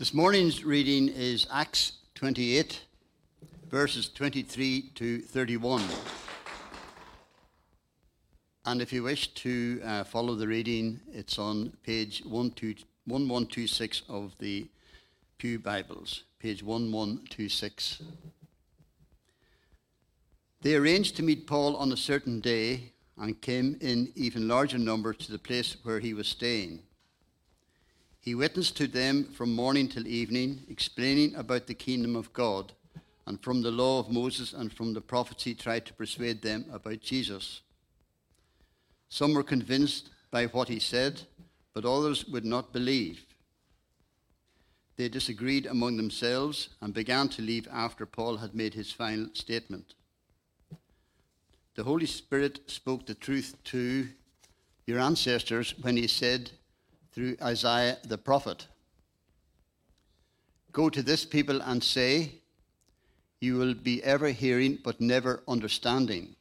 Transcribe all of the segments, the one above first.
This morning's reading is Acts 28, verses 23 to 31. And if you wish to uh, follow the reading, it's on page 1126 of the Pew Bibles, page 1126. They arranged to meet Paul on a certain day and came in even larger numbers to the place where he was staying. He witnessed to them from morning till evening, explaining about the kingdom of God, and from the law of Moses and from the prophets he tried to persuade them about Jesus. Some were convinced by what he said, but others would not believe. They disagreed among themselves and began to leave after Paul had made his final statement. The Holy Spirit spoke the truth to your ancestors when he said, through Isaiah the prophet. Go to this people and say, You will be ever hearing but never understanding.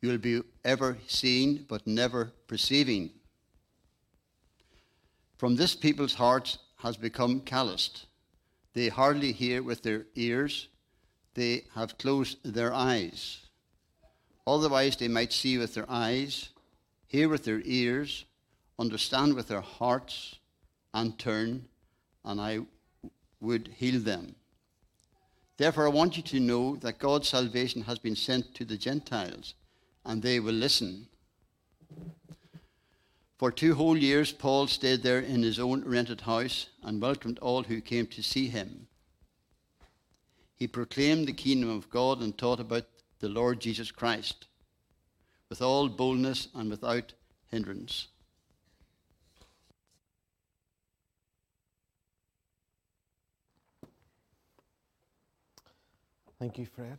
You will be ever seeing but never perceiving. From this people's hearts has become calloused. They hardly hear with their ears, they have closed their eyes. Otherwise, they might see with their eyes, hear with their ears, understand with their hearts and turn, and I would heal them. Therefore, I want you to know that God's salvation has been sent to the Gentiles, and they will listen. For two whole years, Paul stayed there in his own rented house and welcomed all who came to see him. He proclaimed the kingdom of God and taught about the Lord Jesus Christ with all boldness and without hindrance. Thank you, Fred.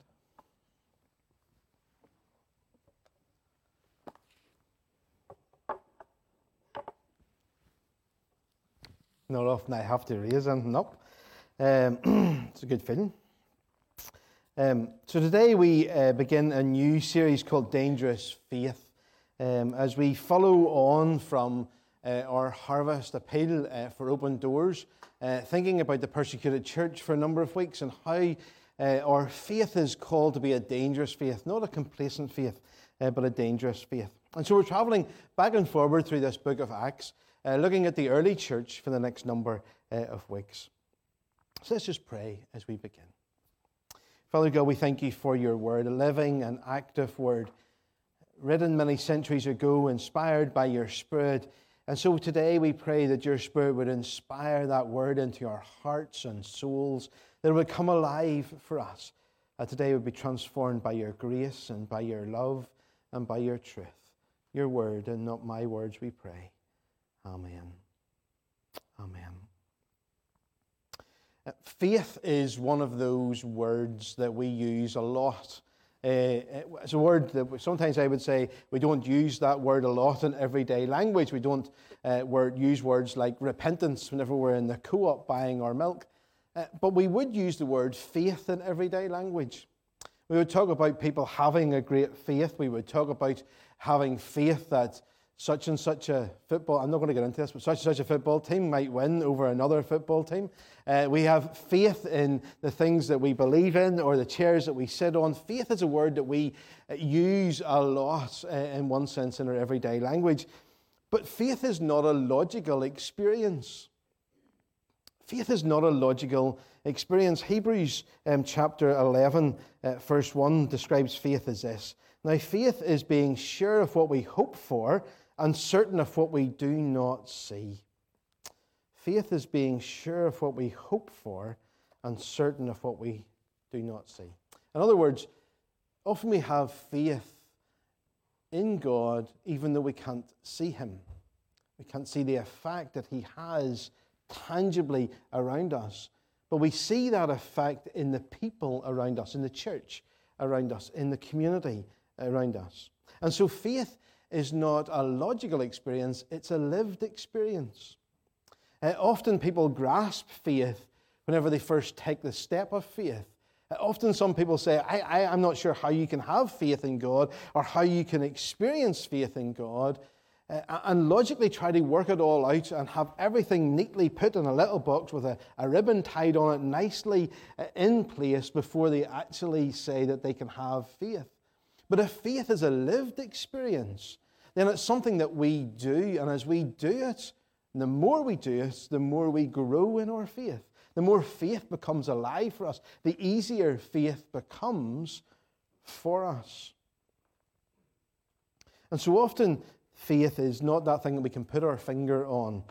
Not often I have to raise anything up. Um, it's a good feeling. Um, so today we uh, begin a new series called Dangerous Faith. Um, as we follow on from uh, our harvest appeal uh, for open doors, uh, thinking about the persecuted church for a number of weeks and how uh, our faith is called to be a dangerous faith, not a complacent faith, uh, but a dangerous faith. And so we're traveling back and forward through this book of Acts, uh, looking at the early church for the next number uh, of weeks. So let's just pray as we begin. Father God, we thank you for your word, a living and active word, written many centuries ago, inspired by your Spirit. And so today we pray that your Spirit would inspire that word into our hearts and souls that it would come alive for us. That today would be transformed by your grace and by your love and by your truth. Your word and not my words, we pray. Amen. Amen. Uh, faith is one of those words that we use a lot. Uh, it's a word that sometimes I would say we don't use that word a lot in everyday language. We don't uh, word, use words like repentance whenever we're in the co op buying our milk. Uh, but we would use the word faith in everyday language. We would talk about people having a great faith. We would talk about having faith that such and such a football, I'm not going to get into this, but such and such a football team might win over another football team. Uh, we have faith in the things that we believe in or the chairs that we sit on. Faith is a word that we uh, use a lot uh, in one sense in our everyday language. But faith is not a logical experience. Faith is not a logical experience. Hebrews um, chapter 11, uh, verse 1 describes faith as this Now, faith is being sure of what we hope for and certain of what we do not see. Faith is being sure of what we hope for and certain of what we do not see. In other words, often we have faith in God even though we can't see Him. We can't see the effect that He has tangibly around us. But we see that effect in the people around us, in the church around us, in the community around us. And so faith is not a logical experience, it's a lived experience. Uh, often people grasp faith whenever they first take the step of faith. Uh, often some people say, I, I, I'm not sure how you can have faith in God or how you can experience faith in God uh, and logically try to work it all out and have everything neatly put in a little box with a, a ribbon tied on it nicely uh, in place before they actually say that they can have faith. But if faith is a lived experience, then it's something that we do, and as we do it, the more we do it, the more we grow in our faith. The more faith becomes alive for us, the easier faith becomes for us. And so often, faith is not that thing that we can put our finger on.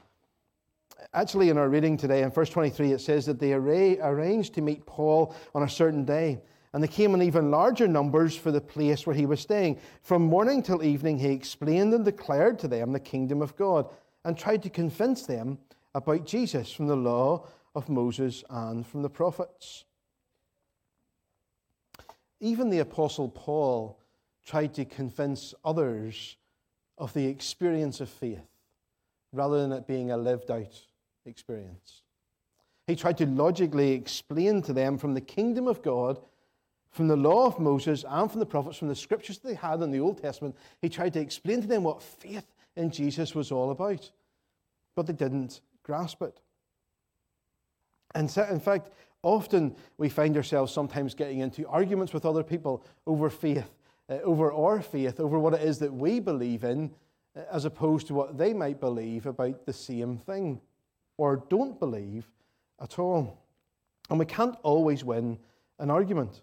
Actually, in our reading today, in verse 23, it says that they arranged to meet Paul on a certain day. And they came in even larger numbers for the place where he was staying. From morning till evening, he explained and declared to them the kingdom of God and tried to convince them about Jesus from the law of Moses and from the prophets. Even the Apostle Paul tried to convince others of the experience of faith rather than it being a lived out experience. He tried to logically explain to them from the kingdom of God, from the law of Moses, and from the prophets, from the scriptures that they had in the Old Testament, he tried to explain to them what faith in Jesus was all about. But they didn't grasp it. And in fact, often we find ourselves sometimes getting into arguments with other people over faith over our faith, over what it is that we believe in, uh, as opposed to what they might believe about the same thing or don't believe at all. And we can't always win an argument.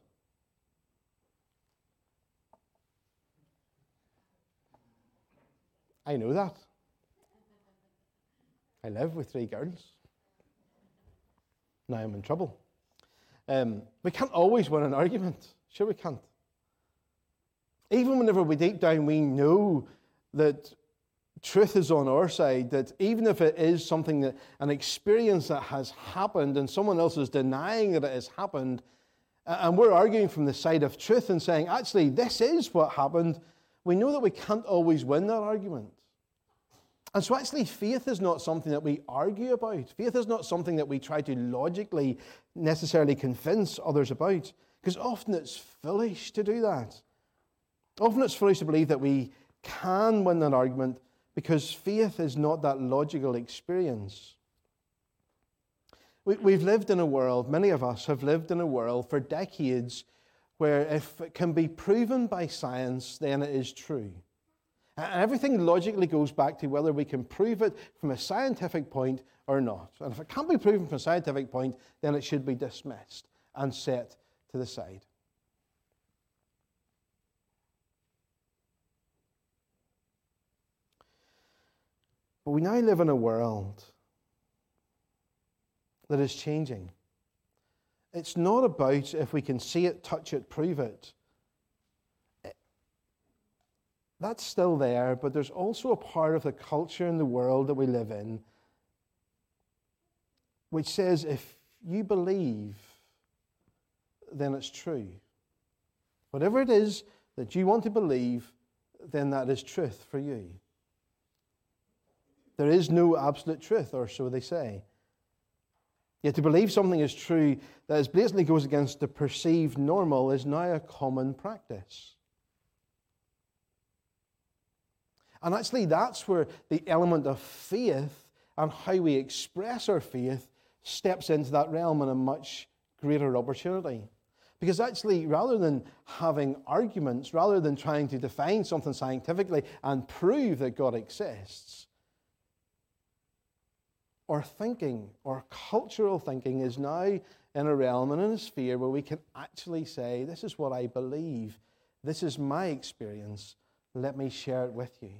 I know that. I live with three girls. Now I'm in trouble. Um, we can't always win an argument. Sure, we can't. Even whenever we deep down we know that truth is on our side, that even if it is something that an experience that has happened and someone else is denying that it has happened, and we're arguing from the side of truth and saying, actually, this is what happened, we know that we can't always win that argument. And so, actually, faith is not something that we argue about. Faith is not something that we try to logically necessarily convince others about, because often it's foolish to do that. Often it's foolish to believe that we can win an argument because faith is not that logical experience. We, have lived in a world, many of us have lived in a world for decades where if it can be proven by science, then it is true. And everything logically goes back to whether we can prove it from a scientific point or not. And if it can't be proven from a scientific point, then it should be dismissed and set to the side. But we now live in a world that is changing. It's not about if we can see it, touch it, prove it. That's still there, but there's also a part of the culture in the world that we live in which says if you believe, then it's true. Whatever it is that you want to believe, then that is truth for you. There is no absolute truth, or so they say. Yet to believe something is true that blatantly goes against the perceived normal is now a common practice. And actually, that's where the element of faith and how we express our faith steps into that realm in a much greater opportunity. Because actually, rather than having arguments, rather than trying to define something scientifically and prove that God exists, our thinking, our cultural thinking, is now in a realm and in a sphere where we can actually say, This is what I believe. This is my experience. Let me share it with you.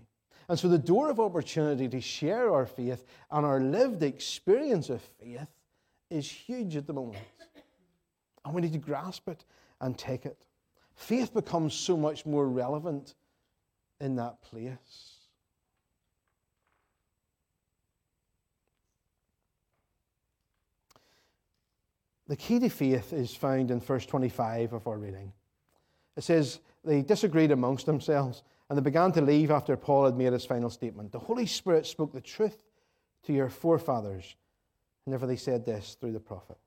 And so the door of opportunity to share our faith and our lived experience of faith is huge at the moment. And we need to grasp it and take it. Faith becomes so much more relevant in that place. The key to faith is found in verse 25 of our reading. It says, They disagreed amongst themselves, and they began to leave after Paul had made his final statement. The Holy Spirit spoke the truth to your forefathers. Whenever they said this through the prophet.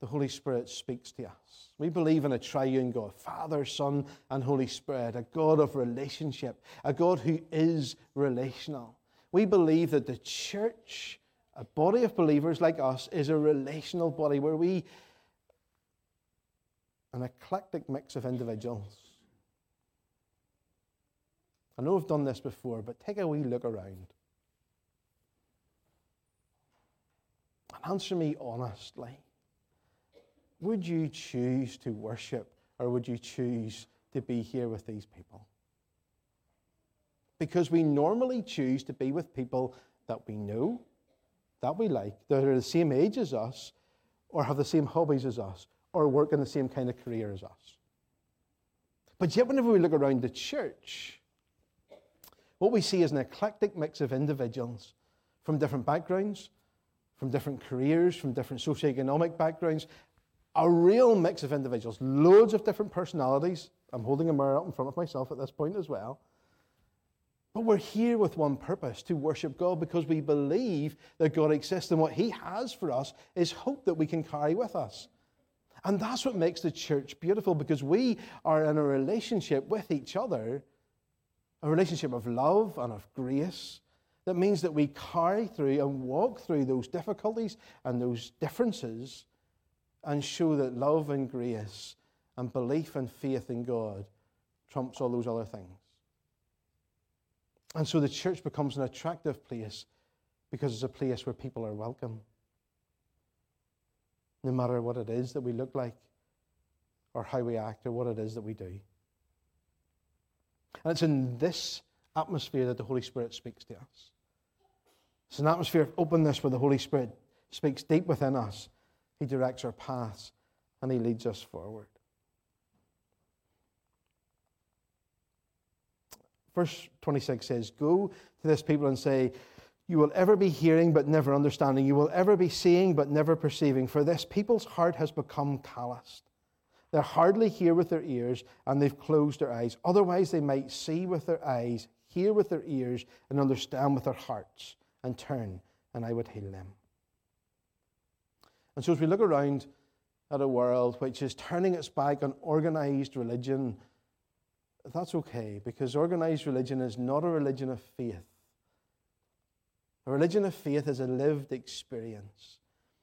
the Holy Spirit speaks to us. We believe in a triune God, Father, Son, and Holy Spirit, a God of relationship, a God who is relational. We believe that the church, a body of believers like us, is a relational body where we, an eclectic mix of individuals. I know I've done this before, but take a wee look around. And answer me honestly. Would you choose to worship or would you choose to be here with these people? Because we normally choose to be with people that we know, that we like, that are the same age as us, or have the same hobbies as us, or work in the same kind of career as us. But yet, whenever we look around the church, what we see is an eclectic mix of individuals from different backgrounds, from different careers, from different socioeconomic backgrounds, a real mix of individuals, loads of different personalities. I'm holding a mirror up in front of myself at this point as well. But we're here with one purpose to worship God because we believe that God exists and what He has for us is hope that we can carry with us. And that's what makes the church beautiful because we are in a relationship with each other, a relationship of love and of grace. That means that we carry through and walk through those difficulties and those differences and show that love and grace and belief and faith in God trumps all those other things. And so the church becomes an attractive place because it's a place where people are welcome. No matter what it is that we look like, or how we act, or what it is that we do. And it's in this atmosphere that the Holy Spirit speaks to us. It's an atmosphere of openness where the Holy Spirit speaks deep within us he directs our paths and He leads us forward. Verse 26 says, Go to this people and say, You will ever be hearing but never understanding. You will ever be seeing but never perceiving. For this people's heart has become calloused. They hardly hear with their ears and they've closed their eyes. Otherwise, they might see with their eyes, hear with their ears, and understand with their hearts and turn, and I would heal them. And so, as we look around at a world which is turning its back on organized religion, that's okay because organized religion is not a religion of faith. A religion of faith is a lived experience.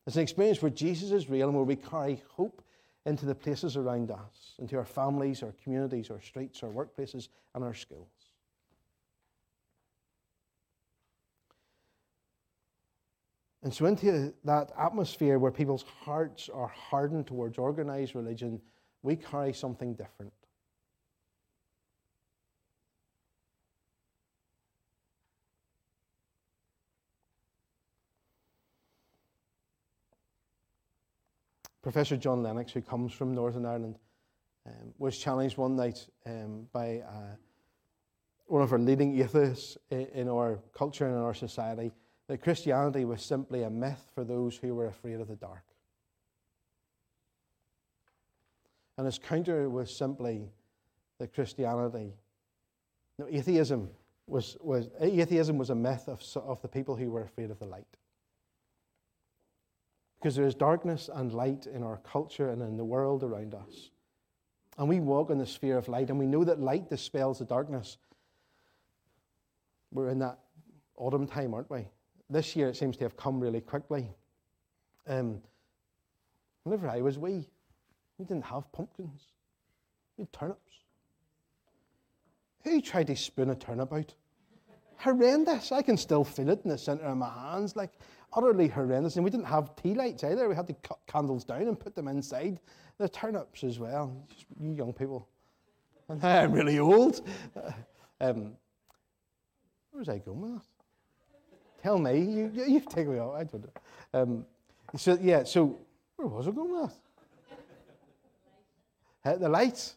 It's an experience where Jesus is real and where we carry hope into the places around us, into our families, our communities, our streets, our workplaces, and our schools. And so, into that atmosphere where people's hearts are hardened towards organized religion, we carry something different. Professor John Lennox, who comes from Northern Ireland, um, was challenged one night um, by uh, one of our leading atheists in, in our culture and in our society that Christianity was simply a myth for those who were afraid of the dark. And his counter was simply that Christianity, no, atheism was, was, atheism was a myth of, of the people who were afraid of the light. Because there is darkness and light in our culture and in the world around us. And we walk in the sphere of light, and we know that light dispels the darkness. We're in that autumn time, aren't we? this year it seems to have come really quickly. Um, whenever I was wee, we didn't have pumpkins. We had turnips. Who tried to spoon a turnip out? horrendous. I can still feel it in the centre of my hands, like utterly horrendous. And we didn't have tea lights either. We had to cut candles down and put them inside the turnips as well. You young people. And I'm really old. Um, where was I going with that? Tell me. You, you, you take me out. I don't know. Um, so, yeah, so where was I going with that? the lights.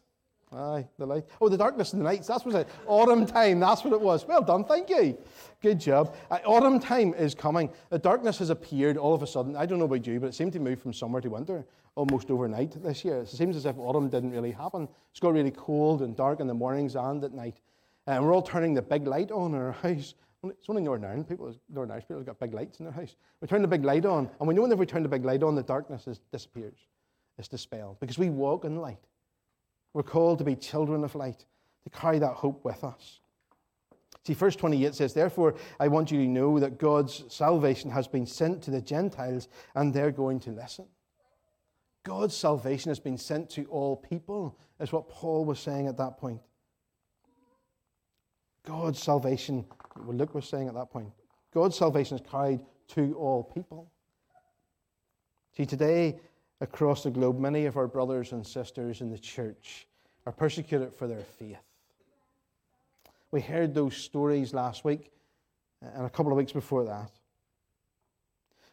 Aye, the light. Oh, the darkness and the nights. That's what it. Autumn time. That's what it was. Well done. Thank you. Good job. Uh, autumn time is coming. The darkness has appeared all of a sudden. I don't know about you, but it seemed to move from summer to winter almost overnight this year. It seems as if autumn didn't really happen. It's got really cold and dark in the mornings and at night. And we're all turning the big light on in our house It's only Northern Ireland people, Northern Irish people have got big lights in their house. We turn the big light on, and we know whenever we turn the big light on, the darkness is, disappears. It's dispelled because we walk in light. We're called to be children of light, to carry that hope with us. See, verse 28 says, Therefore, I want you to know that God's salvation has been sent to the Gentiles, and they're going to listen. God's salvation has been sent to all people, is what Paul was saying at that point. God's salvation, what Luke was saying at that point, God's salvation is carried to all people. See, today, across the globe, many of our brothers and sisters in the church are persecuted for their faith. We heard those stories last week and a couple of weeks before that.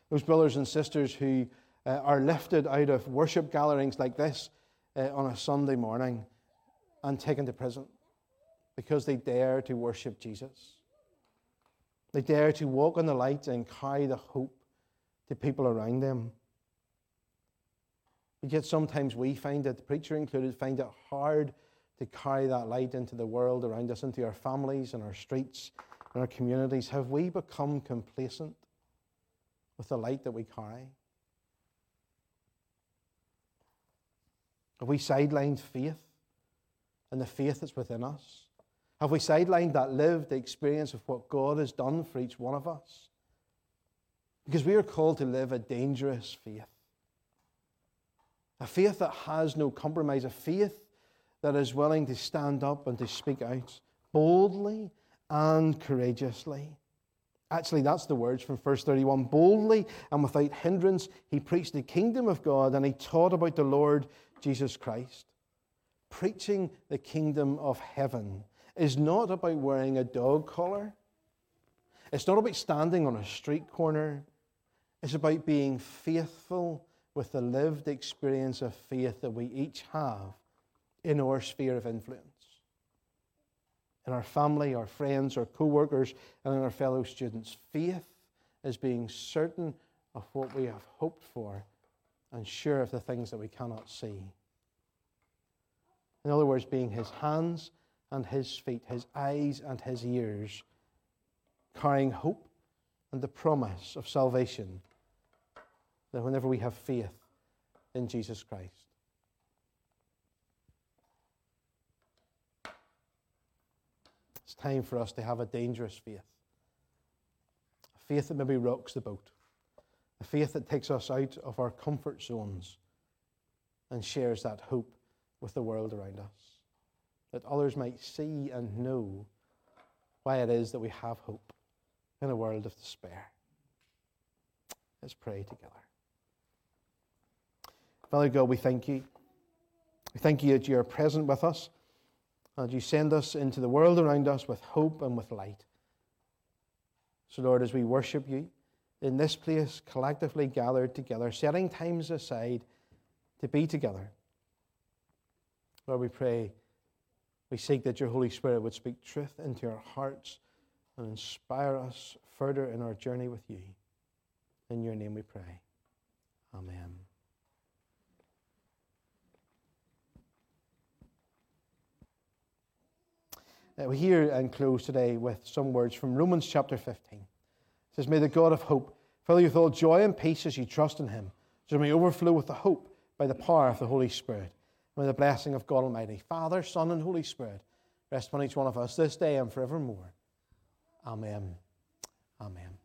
Those brothers and sisters who uh, are lifted out of worship gatherings like this uh, on a Sunday morning and taken to prison because they dare to worship Jesus. They dare to walk in the light and carry the hope to people around them. Yet sometimes we find it, the preacher included, find it hard to carry that light into the world around us, into our families and our streets and our communities. Have we become complacent with the light that we carry? Have we sidelined faith and the faith that's within us? Have we sidelined that lived experience of what God has done for each one of us? Because we are called to live a dangerous faith. A faith that has no compromise, a faith that is willing to stand up and to speak out boldly and courageously. Actually, that's the words from verse 31. Boldly and without hindrance, he preached the kingdom of God and he taught about the Lord Jesus Christ. Preaching the kingdom of heaven is not about wearing a dog collar. It's not about standing on a street corner. It's about being faithful with the lived experience of faith that we each have in our sphere of influence. In our family, our friends, our co workers, and in our fellow students. Faith is being certain of what we have hoped for and sure of the things that we cannot see. In other words, being his hands and his feet, his eyes and his ears, carrying hope and the promise of salvation that whenever we have faith in Jesus Christ. It's time for us to have a dangerous faith. A faith that maybe rocks the boat. A faith that takes us out of our comfort zones and shares that hope with the world around us that others might see and know why it is that we have hope in a world of despair. Let's pray together. Father God, we thank you. We thank you that you are present with us and you send us into the world around us with hope and with light. So, Lord, as we worship you in this place, collectively gathered together, setting times aside to be together, Lord, we pray we seek that your Holy Spirit would speak truth into our hearts and inspire us further in our journey with you. In your name we pray. Amen. We hear and close today with some words from Romans chapter 15. It says, May the God of hope fill you with all joy and peace as you trust in him, so you may overflow with the hope by the power of the Holy Spirit. May the blessing of God Almighty, Father, Son, and Holy Spirit rest upon each one of us this day and forevermore. Amen. Amen.